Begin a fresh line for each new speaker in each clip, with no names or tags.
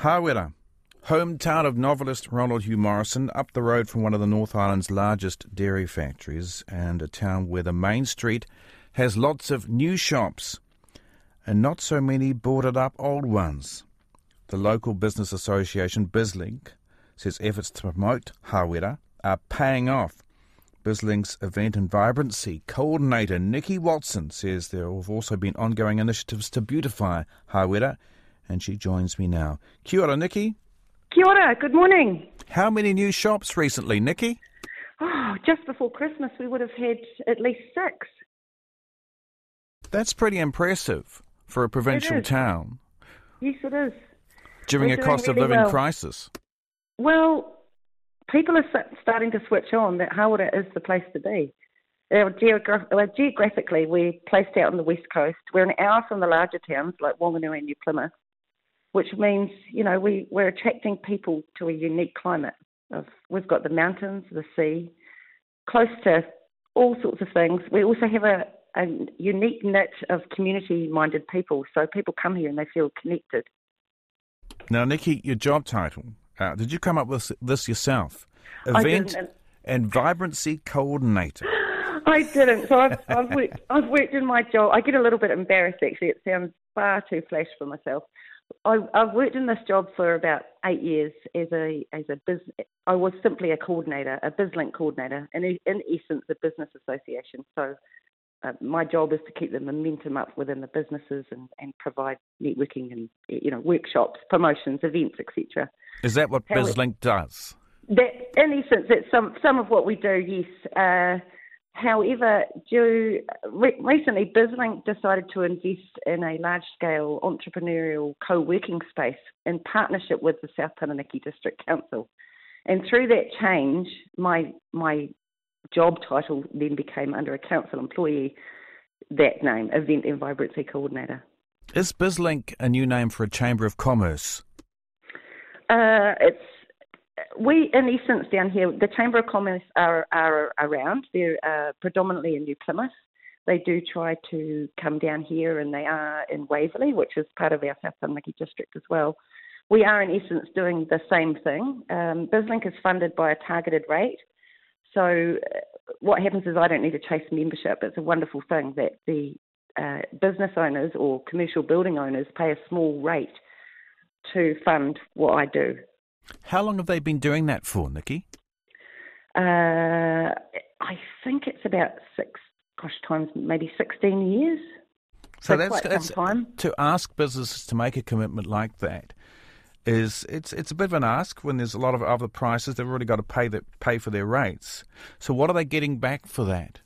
Hawera, hometown of novelist Ronald Hugh Morrieson, up the road from one of the North Island's largest dairy factories, and a town where the main street has lots of new shops and not so many boarded up old ones. The local business association, BizLink, says efforts to promote Hawera are paying off. BizLink's event and vibrancy coordinator Nikki Watson says there have also been ongoing initiatives to beautify Hawera and she joins me now. Kia ora, Nikki.
Kia ora, good morning.
How many new shops recently, Nikki?
Oh, just before Christmas, we would have had at least six.
That's pretty impressive for a provincial town.
Yes, it is.
During
We're
a cost
doing
of
really
living
well.
crisis.
Well, people are starting to switch on that Hawera is the place to be. Uh, geogra- geographically, we're placed out on the west coast. We're an hour from the larger towns like Wanganui and New Plymouth, which means, you know, we, we're attracting people to a unique climate. Of, we've got the mountains, the sea, close to all sorts of things. We also have a, a unique niche of community-minded people, so people come here and they feel connected.
Now, Nikki, your job title, uh, did you come up with this yourself? Event and Vibrancy Coordinator.
I didn't. So I've, I've worked. I've worked in my job. I get a little bit embarrassed actually. It sounds far too flash for myself. I, I've worked in this job for about eight years as a as a biz. I was simply a coordinator, a BizLink coordinator, and in, essence, a business association. So uh, my job is to keep the momentum up within the businesses and, and provide networking and you know workshops, promotions, events, etc.
Is that what
How
BizLink does?
That, in essence, that's some some of what we do. Yes. Uh, however, due, re- recently, BizLink decided to invest in a large-scale entrepreneurial co-working space in partnership with the South Taranaki District Council, and through that change, my my job title then became under a council employee. That name, Event and Vibrancy Coordinator.
Is BizLink a new name for a Chamber of Commerce?
Uh, it's we, in essence, down here, the Chamber of Commerce are, are around. They're uh, predominantly in New Plymouth. They do try to come down here, and they are in Waverley, which is part of our South Taranaki district as well. We are, in essence, doing the same thing. Um, BizLink is funded by a targeted rate. So, uh, what happens is I don't need to chase membership. It's a wonderful thing that the uh, business owners or commercial building owners pay a small rate to fund what I do.
How long have they been doing that for, Nikki?
Uh, I think it's about six, gosh, times maybe 16 years. So, quite some time.
to ask businesses to make a commitment like that is it's it's a bit of an ask when there's a lot of other prices they've already got to pay that pay for their rates. So what are they getting back for that?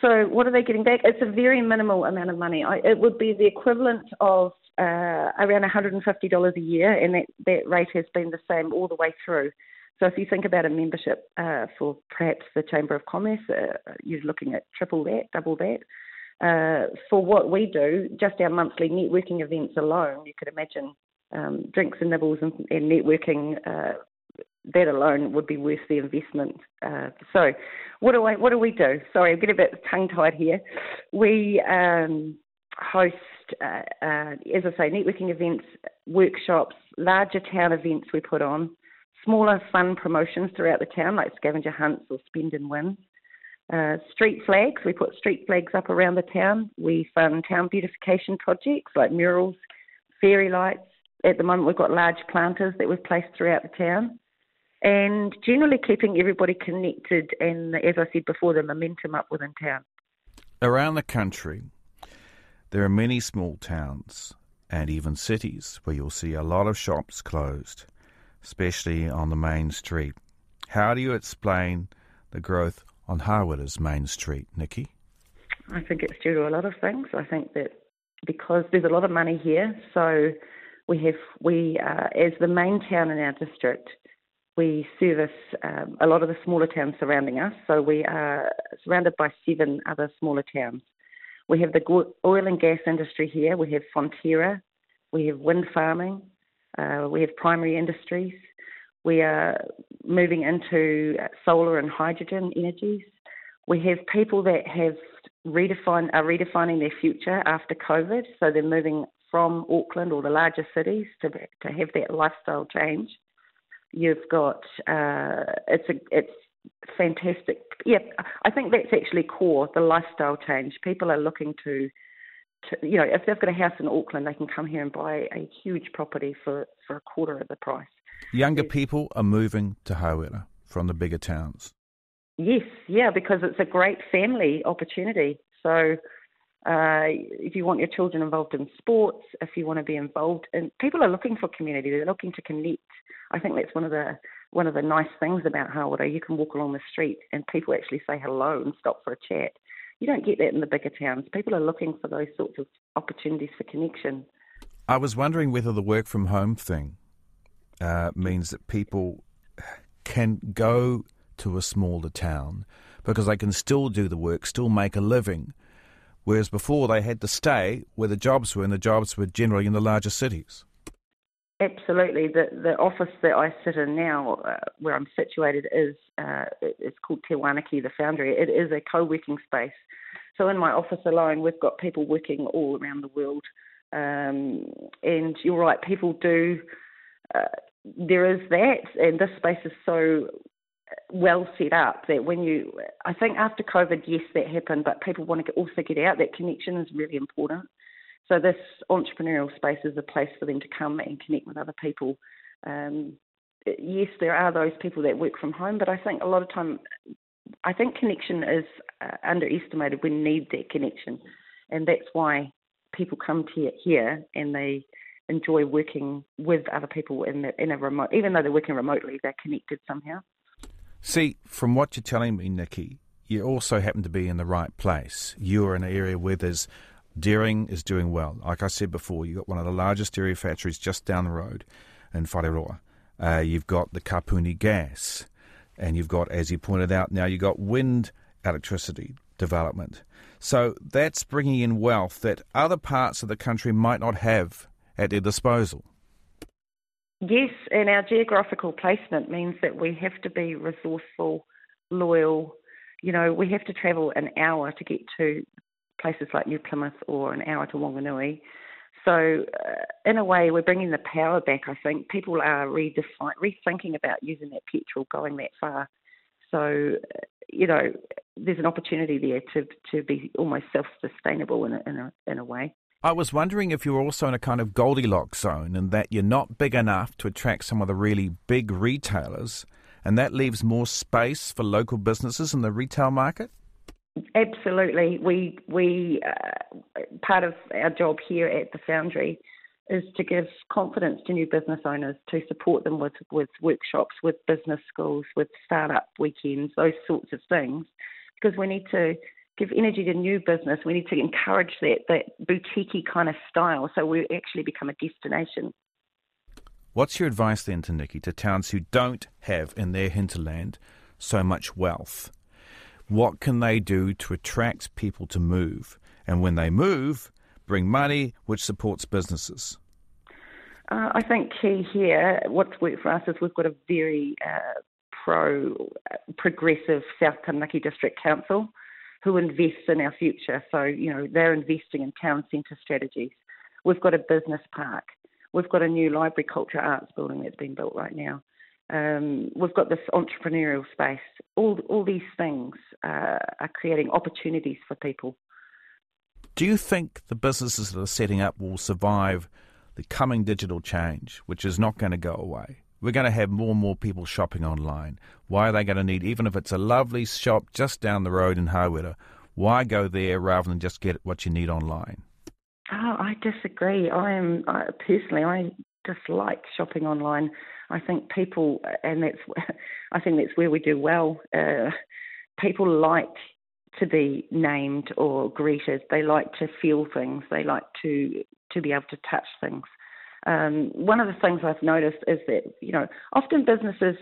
So, what are they getting back? It's a very minimal amount of money. I, it would be the equivalent of uh, around $150 a year, and that, that rate has been the same all the way through. So, if you think about a membership uh, for perhaps the Chamber of Commerce, uh, you're looking at triple that, double that. Uh, for what we do, just our monthly networking events alone, you could imagine um, drinks and nibbles and, and networking. That alone would be worth the investment. Uh, so, what do I what do we do? Sorry, I'm getting a bit tongue tied here. We um, host, uh, uh, as I say, networking events, workshops, larger town events we put on, smaller fun promotions throughout the town like scavenger hunts or spend and win. Uh, street flags, we put street flags up around the town. We fund town beautification projects like murals, fairy lights. At the moment, we've got large planters that we've placed throughout the town and generally keeping everybody connected and, as I said before, the momentum up within town.
Around the country, there are many small towns and even cities where you'll see a lot of shops closed, especially on the main street. How do you explain the growth on Hawera's main street, Nikki?
I think it's due to a lot of things. I think that because there's a lot of money here, so we have we uh, as the main town in our district, we service um, a lot of the smaller towns surrounding us. So we are surrounded by seven other smaller towns. We have the oil and gas industry here. We have Fonterra. We have wind farming. Uh, we have primary industries. We are moving into solar and hydrogen energies. We have people that have redefined are redefining their future after COVID, so they're moving from Auckland or the larger cities to to have that lifestyle change. You've got uh, it's a it's fantastic. Yeah, I think that's actually core the lifestyle change. People are looking to, to you know, if they've got a house in Auckland, they can come here and buy a huge property for for a quarter of the price.
Younger people are moving to Hawera from the bigger towns.
Yes, yeah, because it's a great family opportunity. So uh, if you want your children involved in sports, if you want to be involved, and people are looking for community, they're looking to connect. I think that's one of the one of the nice things about Hawera. You can walk along the street and people actually say hello and stop for a chat. You don't get that in the bigger towns. People are looking for those sorts of opportunities for connection.
I was wondering whether the work from home thing uh, means that people can go to a smaller town because they can still do the work, still make a living whereas before they had to stay where the jobs were, and the jobs were generally in the larger cities.
Absolutely. The the office that I sit in now, uh, where I'm situated, is uh, it's called Te Wānaki, the Foundry. It is a co-working space. So in my office alone, we've got people working all around the world. Um, and you're right, people do. Uh, there is that, and this space is so well set up that when you, I think after COVID, yes, that happened, but people want to also get out. That connection is really important. So this entrepreneurial space is a place for them to come and connect with other people. Um, yes, there are those people that work from home, but I think a lot of time, I think connection is uh, underestimated. We need that connection, and that's why people come to here and they enjoy working with other people in, the, in a remote, even though they're working remotely, they're connected somehow.
See, from what you're telling me, Nikki, you also happen to be in the right place. You're in an area where there's dairying is doing well. Like I said before, you've got one of the largest dairy factories just down the road in Whareroa. Uh, you've got the Kapuni gas, and you've got, as you pointed out, now you've got wind electricity development. So that's bringing in wealth that other parts of the country might not have at their disposal.
Yes, and our geographical placement means that we have to be resourceful, loyal. You know, we have to travel an hour to get to places like New Plymouth or an hour to Wanganui. So, uh, in a way, we're bringing the power back. I think people are redefine, rethinking about using that petrol going that far. So, uh, you know, there's an opportunity there to to be almost self-sustainable in a, in a, in a way.
I was wondering if you're also in a kind of Goldilocks zone and that you're not big enough to attract some of the really big retailers, and that leaves more space for local businesses in the retail market?
Absolutely. We we uh, part of our job here at the Foundry is to give confidence to new business owners to support them with with workshops, with business schools, with startup weekends, those sorts of things, because we need to give energy to new business. We need to encourage that that boutiquey kind of style, so we actually become a destination.
What's your advice then to Nikki to towns who don't have in their hinterland so much wealth? What can they do to attract people to move? And when they move, bring money which supports businesses?
Uh, I think key here, what's worked for us is we've got a very uh, pro uh, progressive South Taranaki District Council who invests in our future. So, you know, they're investing in town centre strategies. We've got a business park. We've got a new library culture arts building that's been built right now. Um, we've got this entrepreneurial space. All, all these things uh, are creating opportunities for people.
Do you think the businesses that are setting up will survive the coming digital change, which is not going to go away? We're going to have more and more people shopping online. Why are they going to need, even if it's a lovely shop just down the road in Hawera, why go there rather than just get what you need online?
Oh, I disagree. I am I, personally, I dislike shopping online. I think people, and that's, I think that's where we do well. Uh, people like to be named or greeted. They like to feel things. They like to to be able to touch things. Um, one of the things I've noticed is that, you know, often businesses,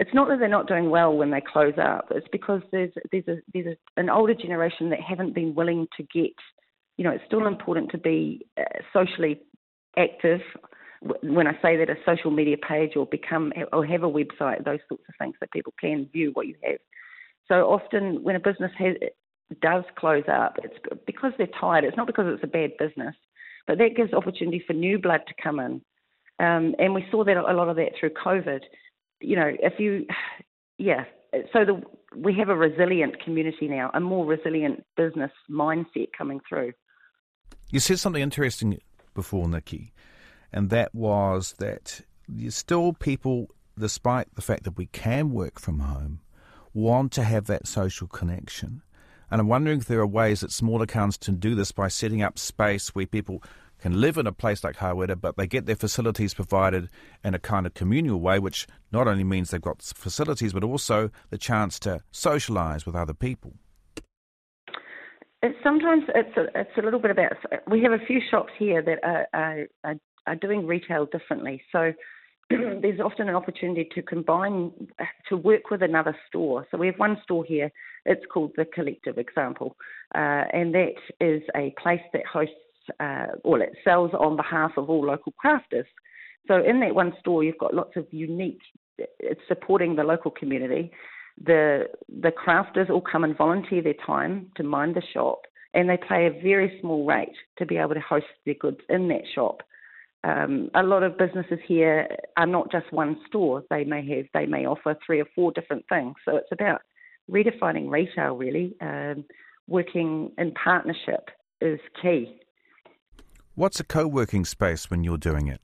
it's not that they're not doing well when they close up. It's because there's there's a, there's a, an older generation that haven't been willing to get, you know, it's still important to be uh, socially active. When I say that a social media page or become or have a website, those sorts of things that people can view what you have. So often when a business has does close up, it's because they're tired. It's not because it's a bad business but that gives opportunity for new blood to come in. Um, and we saw that a lot of that through COVID. You know, if you, yeah, so the, we have a resilient community now, a more resilient business mindset coming through.
You said something interesting before, Nikki, and that was that you still people, despite the fact that we can work from home, want to have that social connection. And I'm wondering if there are ways that smaller towns can do this by setting up space where people can live in a place like Hawera, but they get their facilities provided in a kind of communal way, which not only means they've got facilities, but also the chance to socialise with other people.
It's sometimes it's a, it's a little bit about. We have a few shops here that are, are, are doing retail differently. So there's often an opportunity to combine, to work with another store. So we have one store here, it's called The Collective Example, uh, and that is a place that hosts, uh, or it sells on behalf of all local crafters. So in that one store, you've got lots of unique, it's supporting the local community. The, the crafters all come and volunteer their time to mind the shop, and they pay a very small rate to be able to host their goods in that shop um, a lot of businesses here are not just one store. They may have, they may offer three or four different things. So it's about redefining retail, really. Um, working in partnership is key.
What's a co working space when you're doing it?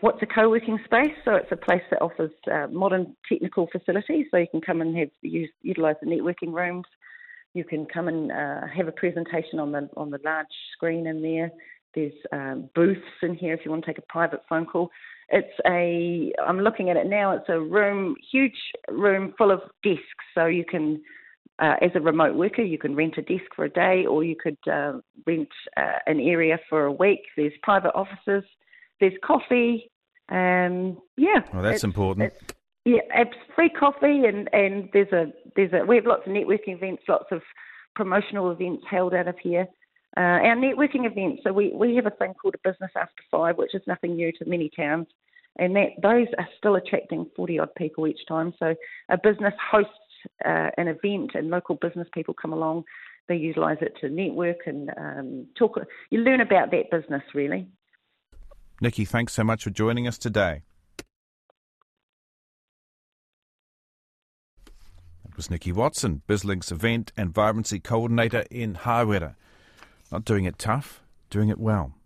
What's a co working space? So it's a place that offers uh, modern technical facilities. So you can come and have use, utilize the networking rooms. You can come and uh, have a presentation on the on the large screen in there. There's um, booths in here if you want to take a private phone call. It's a, I'm looking at it now, it's a room, huge room full of desks. So you can, uh, as a remote worker, you can rent a desk for a day or you could uh, rent uh, an area for a week. There's private offices, there's coffee. Um, yeah.
Well, that's it's, important. It's,
yeah, it's free coffee and, and there's a, there's a, we have lots of networking events, lots of promotional events held out of here. Uh, our networking events, so we, we have a thing called a business after five, which is nothing new to many towns, and that those are still attracting 40 odd people each time. So a business hosts uh, an event, and local business people come along. They utilise it to network and um, talk. You learn about that business really.
Nikki, thanks so much for joining us today. That was Nikki Watson, BizLink's event and vibrancy coordinator in Hawera. Not doing it tough, doing it well.